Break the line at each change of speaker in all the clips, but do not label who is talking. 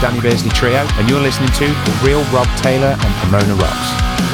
Danny Beardsley Trio, and you're listening to The Real Rob Taylor on Pomona Rocks.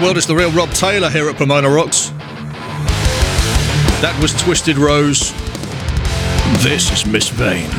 World, it's the real Rob Taylor here at Pomona Rocks. That was Twisted Rose. This is Miss Vain.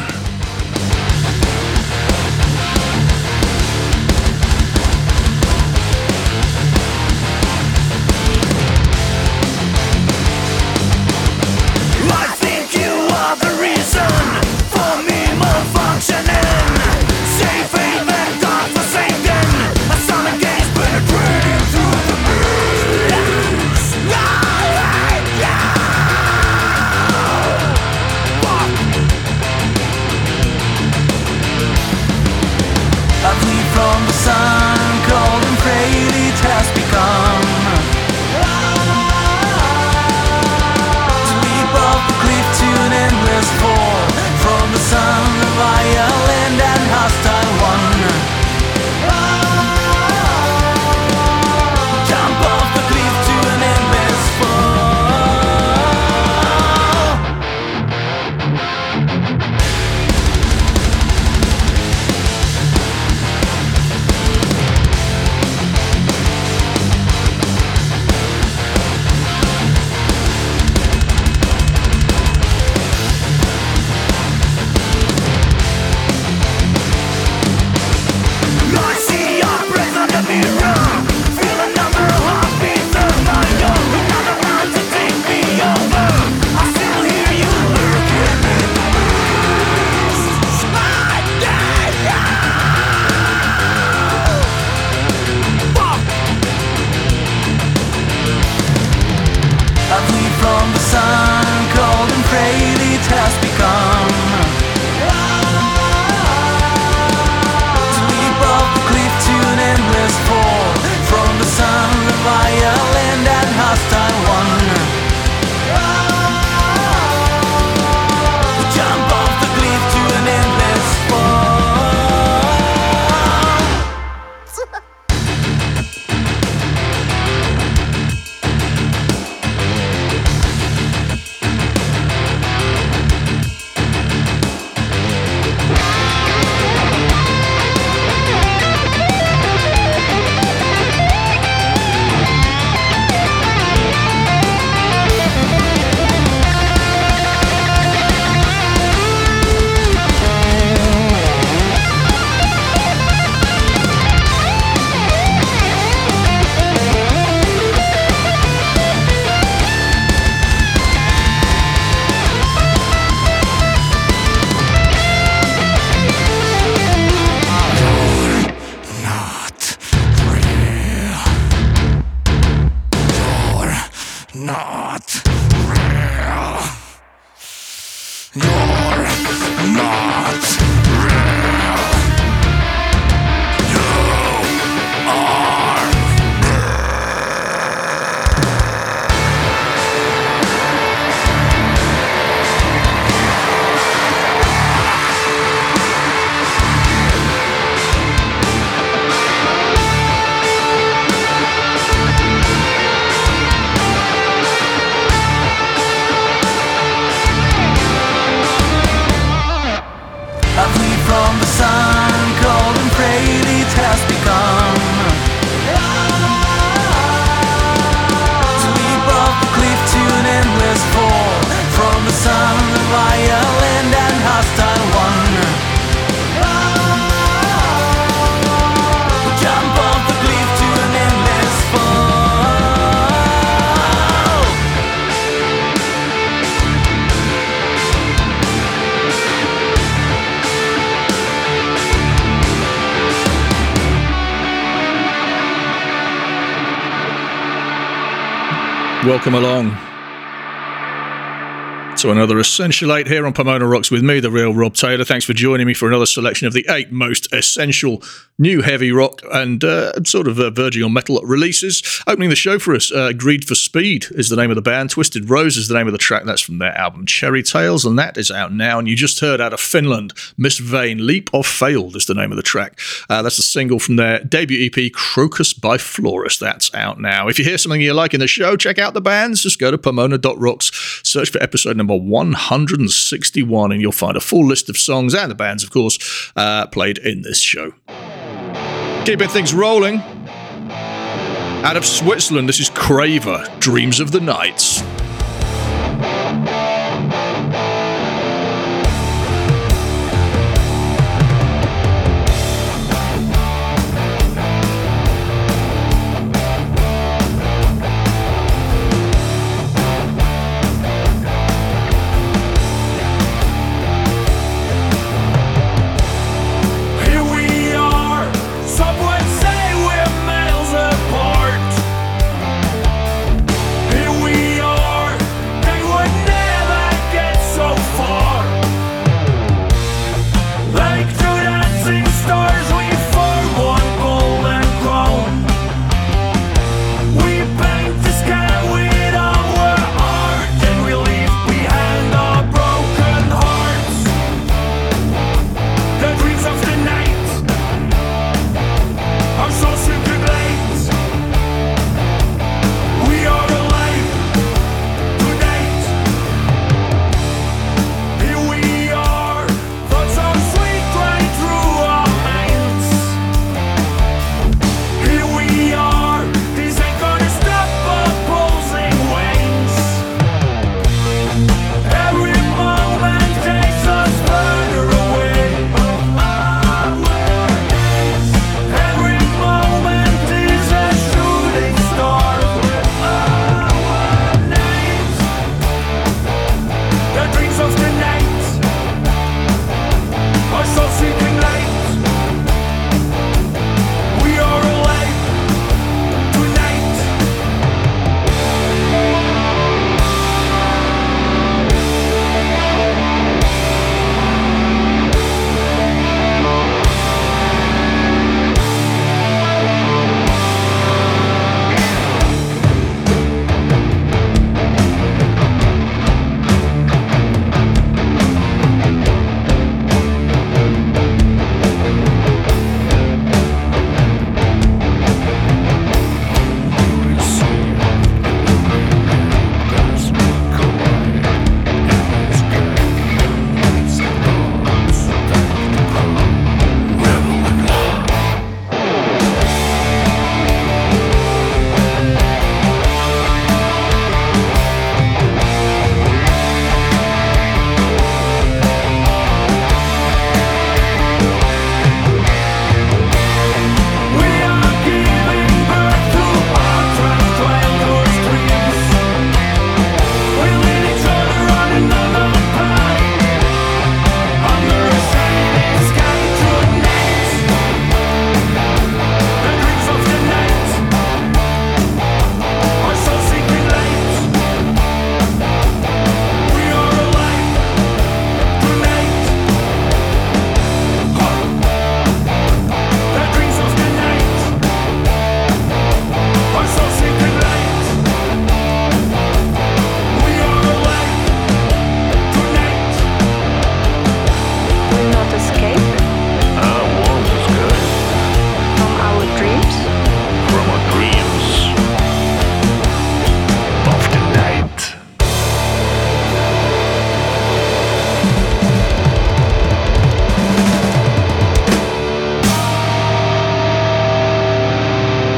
Welcome along to another Essential 8 here on Pomona Rocks with me, the real Rob Taylor. Thanks for joining me for another selection of the eight most essential new heavy rock and uh, sort of uh, verging on metal releases. Opening the show for us, uh, Greed for Speed is the name of the band. Twisted Rose is the name of the track. That's from their album Cherry Tales, and that is out now. And you just heard out of Finland, Miss Vane, Leap of Failed is the name of the track. Uh, that's a single from their debut EP, Crocus by Florist. That's out now. If you hear something you like in the show, check out the bands. Just go to pomona.rocks, search for episode number 161, and you'll find a full list of songs and the bands, of course, uh, played in this show. Keeping things rolling. Out of Switzerland, this is Craver, Dreams of the Nights.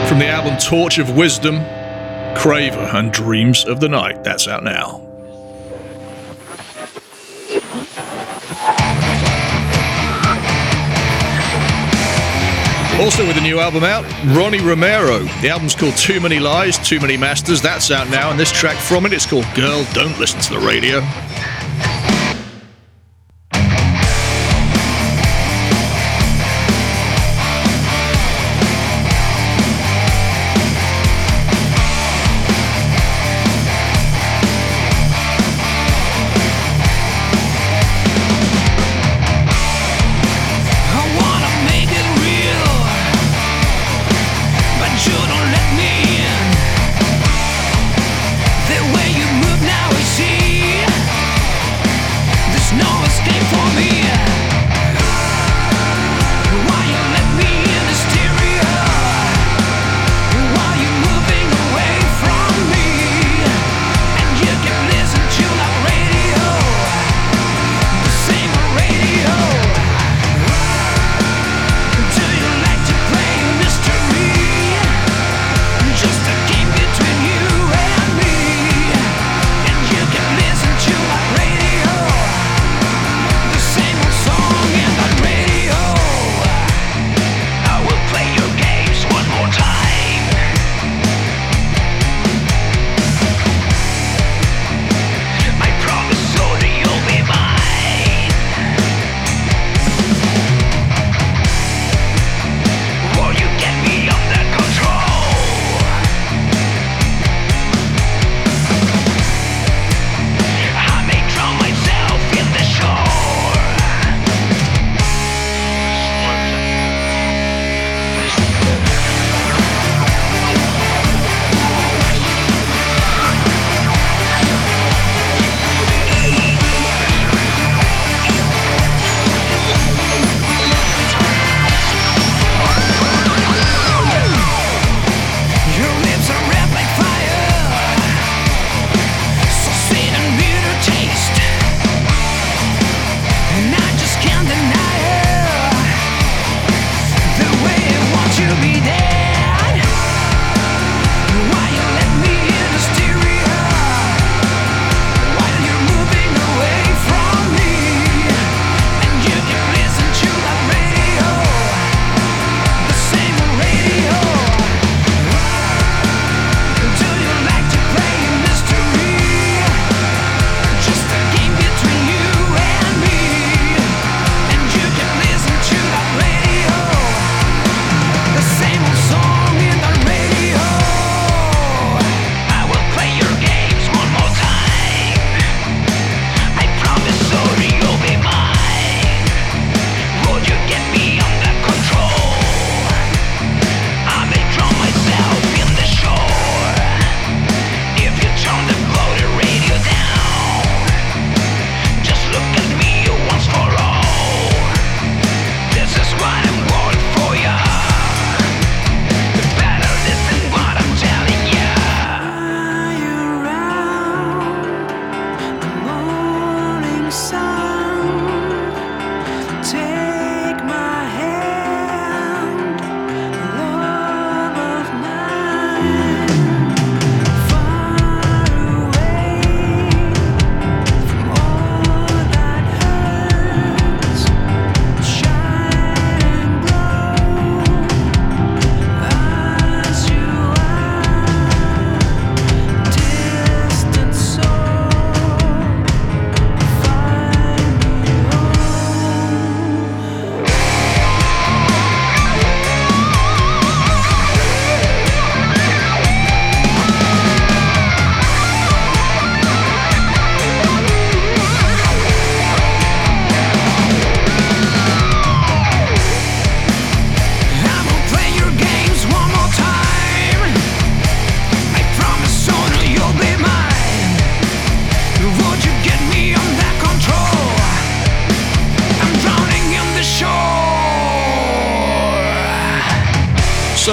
From the album Torch of Wisdom, Craver and Dreams of the Night. That's out now. Also, with a new album out, Ronnie Romero. The album's called Too Many Lies, Too Many Masters. That's out now, and this track from it is called Girl, Don't Listen to the Radio.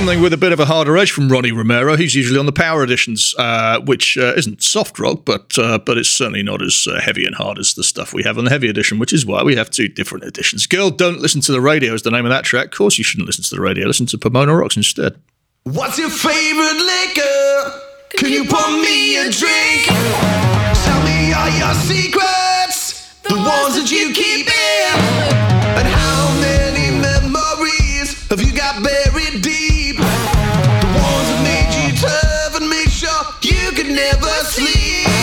something with a bit of a harder edge from Ronnie Romero. He's usually on the power editions, uh, which uh, isn't soft rock, but uh, but it's certainly not as uh, heavy and hard as the stuff we have on the heavy edition, which is why we have two different editions. Girl, don't listen to the radio is the name of that track. Of course, you shouldn't listen to the radio. Listen to Pomona Rocks instead.
What's your favorite liquor? Can you pour me a drink? Tell me all your secrets, the ones that you keep in, and how many memories have you got? Buried? sleep.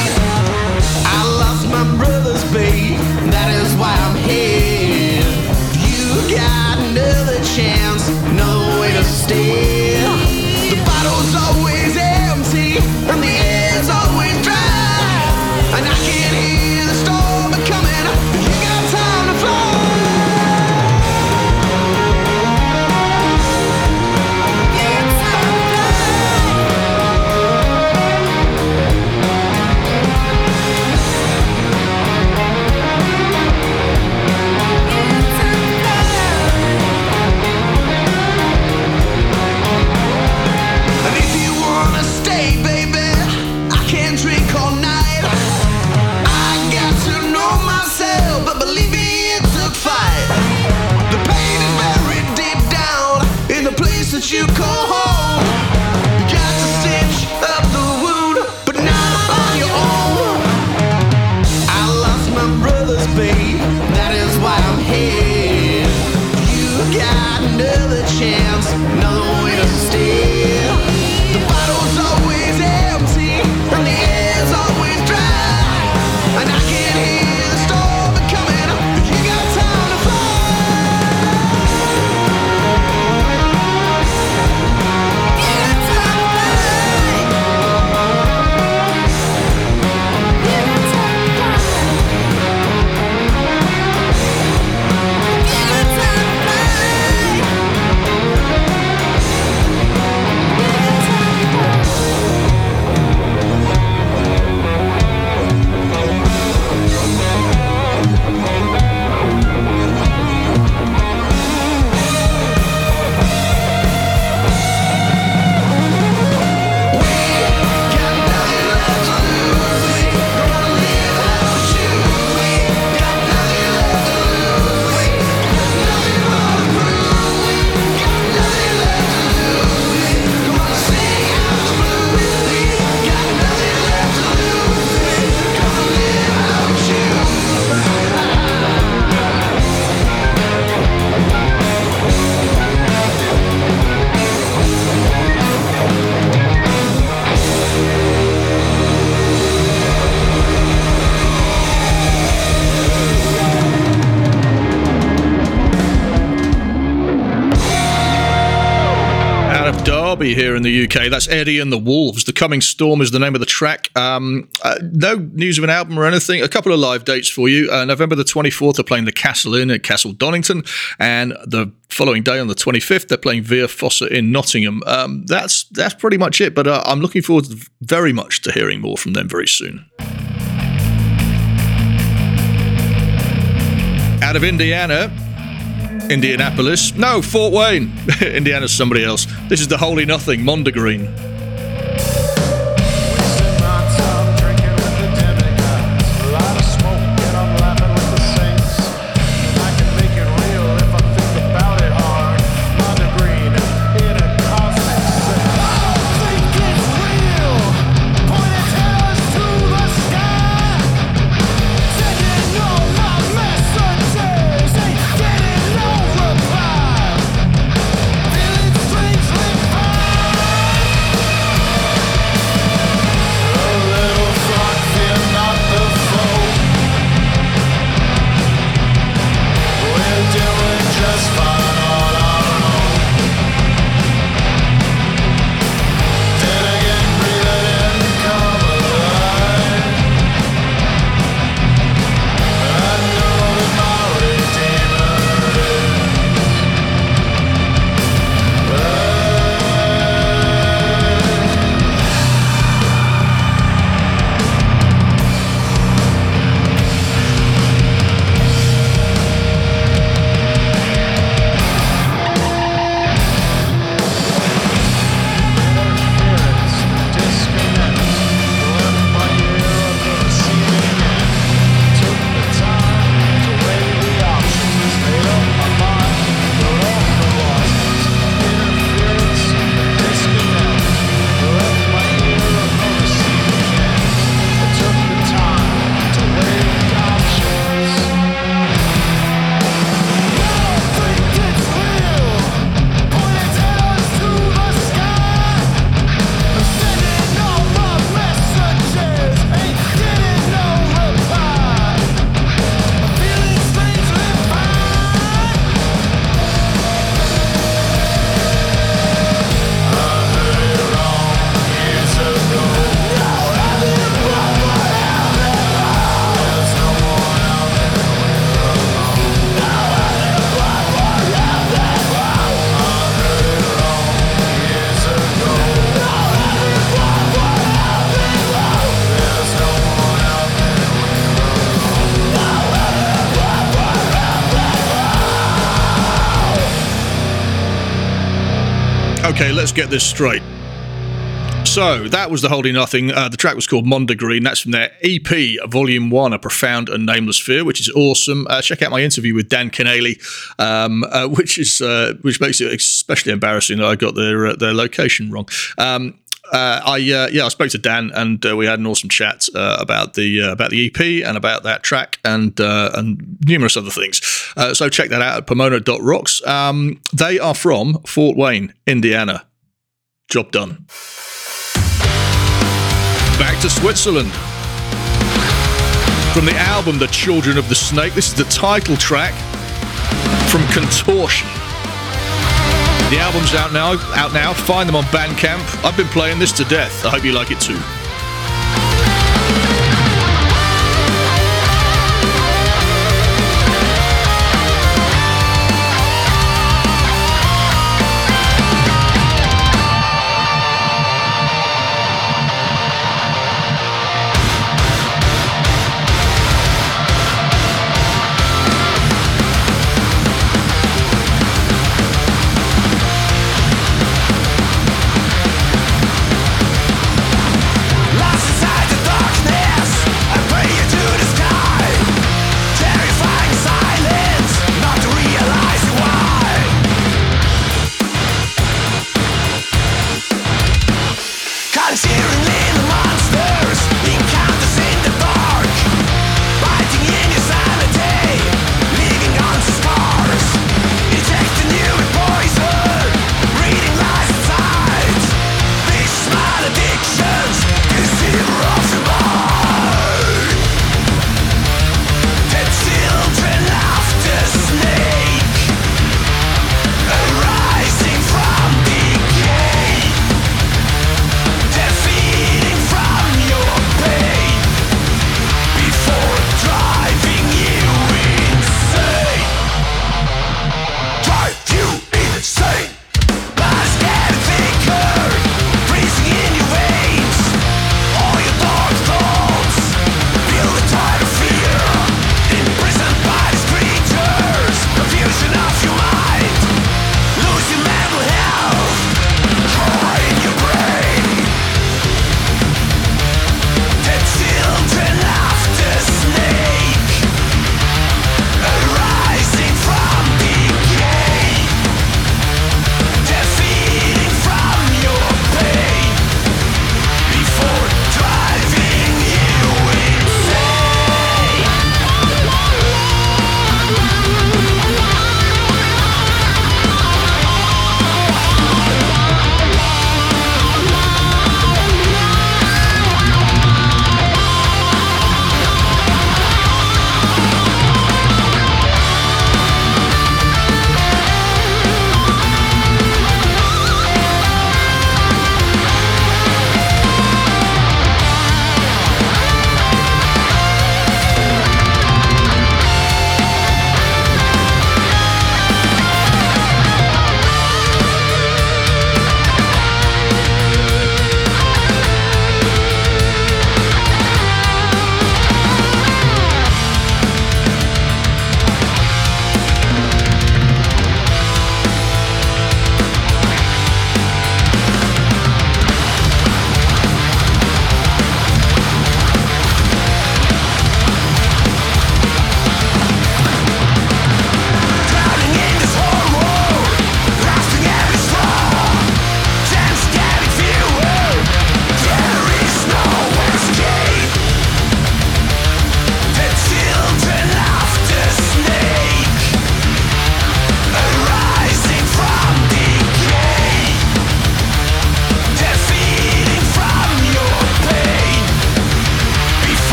Here in the
UK. That's Eddie and the Wolves. The Coming Storm is the name of the track. Um, uh, no news of an album or anything. A couple of live dates for you. Uh, November the 24th, they're playing the Castle Inn at Castle Donington. And the following day on the 25th, they're playing Via Fossa in Nottingham. Um, that's, that's pretty much it. But uh, I'm looking forward very much to hearing more from them very soon. Out of Indiana, Indianapolis. No, Fort Wayne. Indiana's somebody else. This is the Holy Nothing, Mondegreen.
Okay, let's get this straight. So that was the Holy Nothing. Uh, the track was called Mondegreen. That's from their EP, Volume One, A Profound and Nameless Fear, which is awesome. Uh, check out my interview with Dan Keneally, um, uh, which is uh, which makes it especially embarrassing that I got their uh, their location wrong. Um, uh, I uh, yeah, I spoke to Dan and uh, we had an awesome chat uh, about the uh, about the EP and about that track and uh, and numerous other things. So check that out at Pomona.rocks. Um, they are from Fort Wayne, Indiana. Job done. Back to Switzerland. From the album The Children of the Snake, this is the title track from Contorsion. The album's out now. Out now. Find them on Bandcamp. I've been playing this to death. I hope you like it too.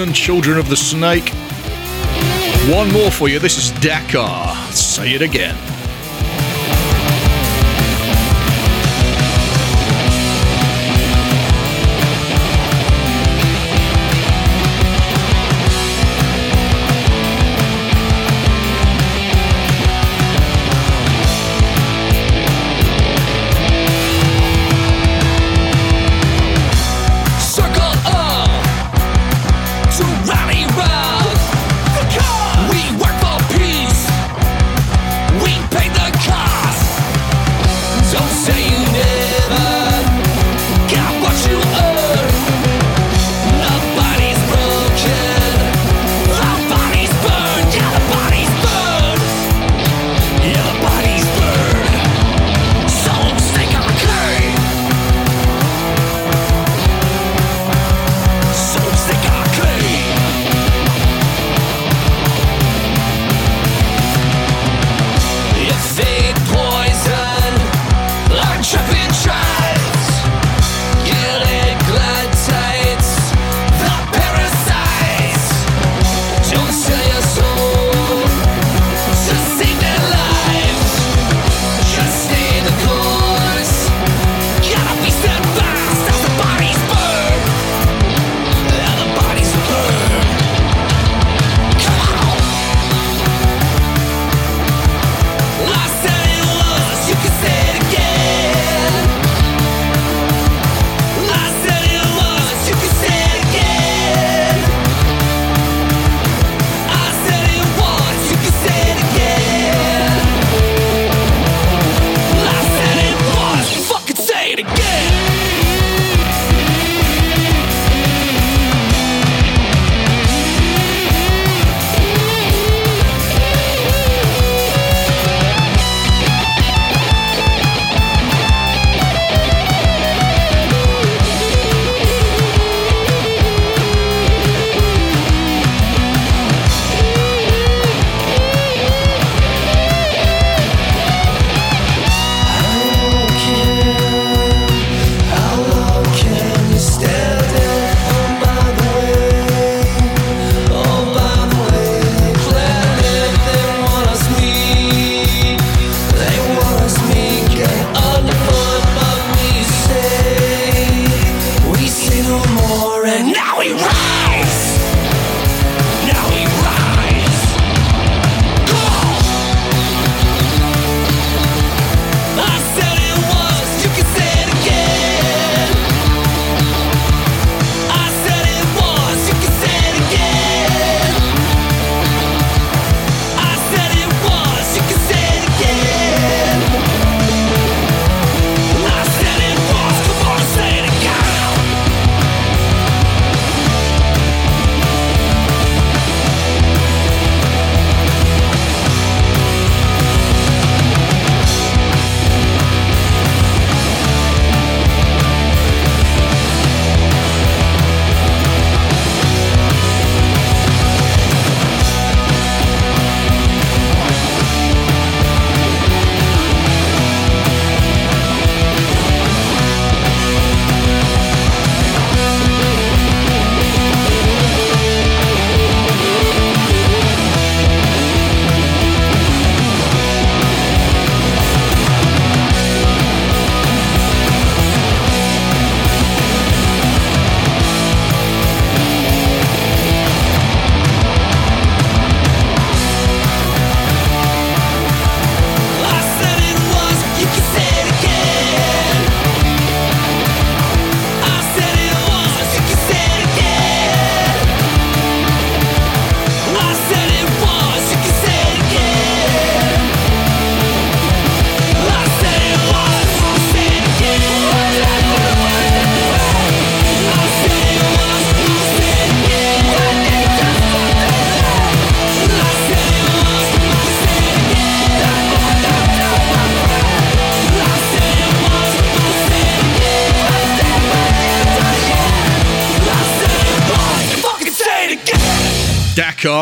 And Children of the Snake. One more for you. This is Dakar. Say it again.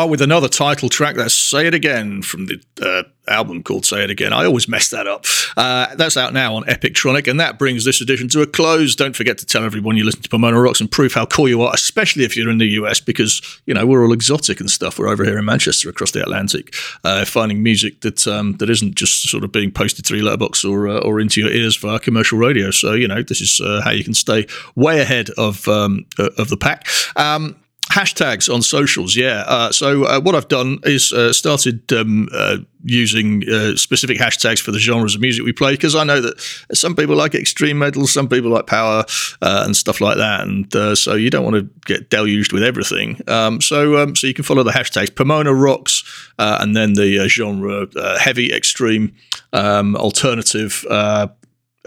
With another title track. That's Say It Again from the uh, album called Say It Again. I always mess that up. Uh, that's out now on Epictronic, and that brings this edition to a close. Don't forget to tell everyone you listen to Pomona Rocks and prove how cool you are, especially if you're in the US, because, you know, we're all exotic and stuff. We're over here in Manchester across the Atlantic, uh, finding music that um, that isn't just sort of being posted through letterbox or, uh, or into your ears via commercial radio. So, you know, this is uh, how you can stay way ahead of, um, of the pack. Um, hashtags on socials yeah. Uh, so uh, what i've done is uh, started um, uh, using uh, specific hashtags for the genres of music we play because i know that some people like extreme metal some people like power uh, and stuff like that and so you don't want to get deluged with everything. Um, so um, so you can follow the hashtags pomona rocks and then the genre heavy extreme um, alternative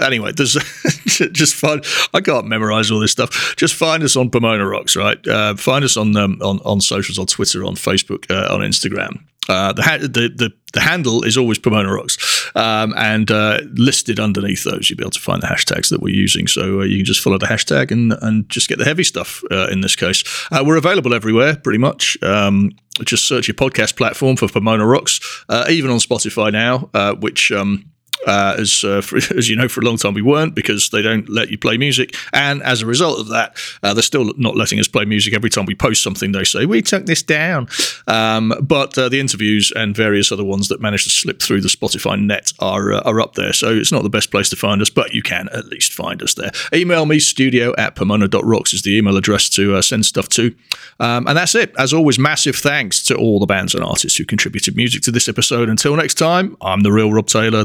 anyway, there's just find I can't memorize all this stuff. Just find us on Pomona Rocks, right? Uh, find us on um, on on socials, on Twitter, on Facebook, uh, on Instagram. Uh, the, ha- the, the the handle is always Pomona Rocks, um, and uh, listed underneath those, you'll be able to find the hashtags that we're using. So uh, you can just follow the hashtag and and just get the heavy stuff. Uh, in this case, we're available everywhere, pretty much. Um, just search your podcast platform for Pomona Rocks, even on Spotify now, which. Um, uh, as uh, for, as you know, for a long time we weren't because they don't let you play music, and as a result of that, uh, they're still not letting us play music. Every time we post something, they say we took this down. Um, but uh, the interviews and various other ones that managed to slip through the Spotify net are uh, are up there. So it's not the best place to find us, but you can at least find us there. Email me studio at pomona.rocks is the email address to uh, send stuff to, um, and that's it. As always, massive thanks to all the bands and artists who contributed music to this episode. Until next time, I'm the real Rob Taylor.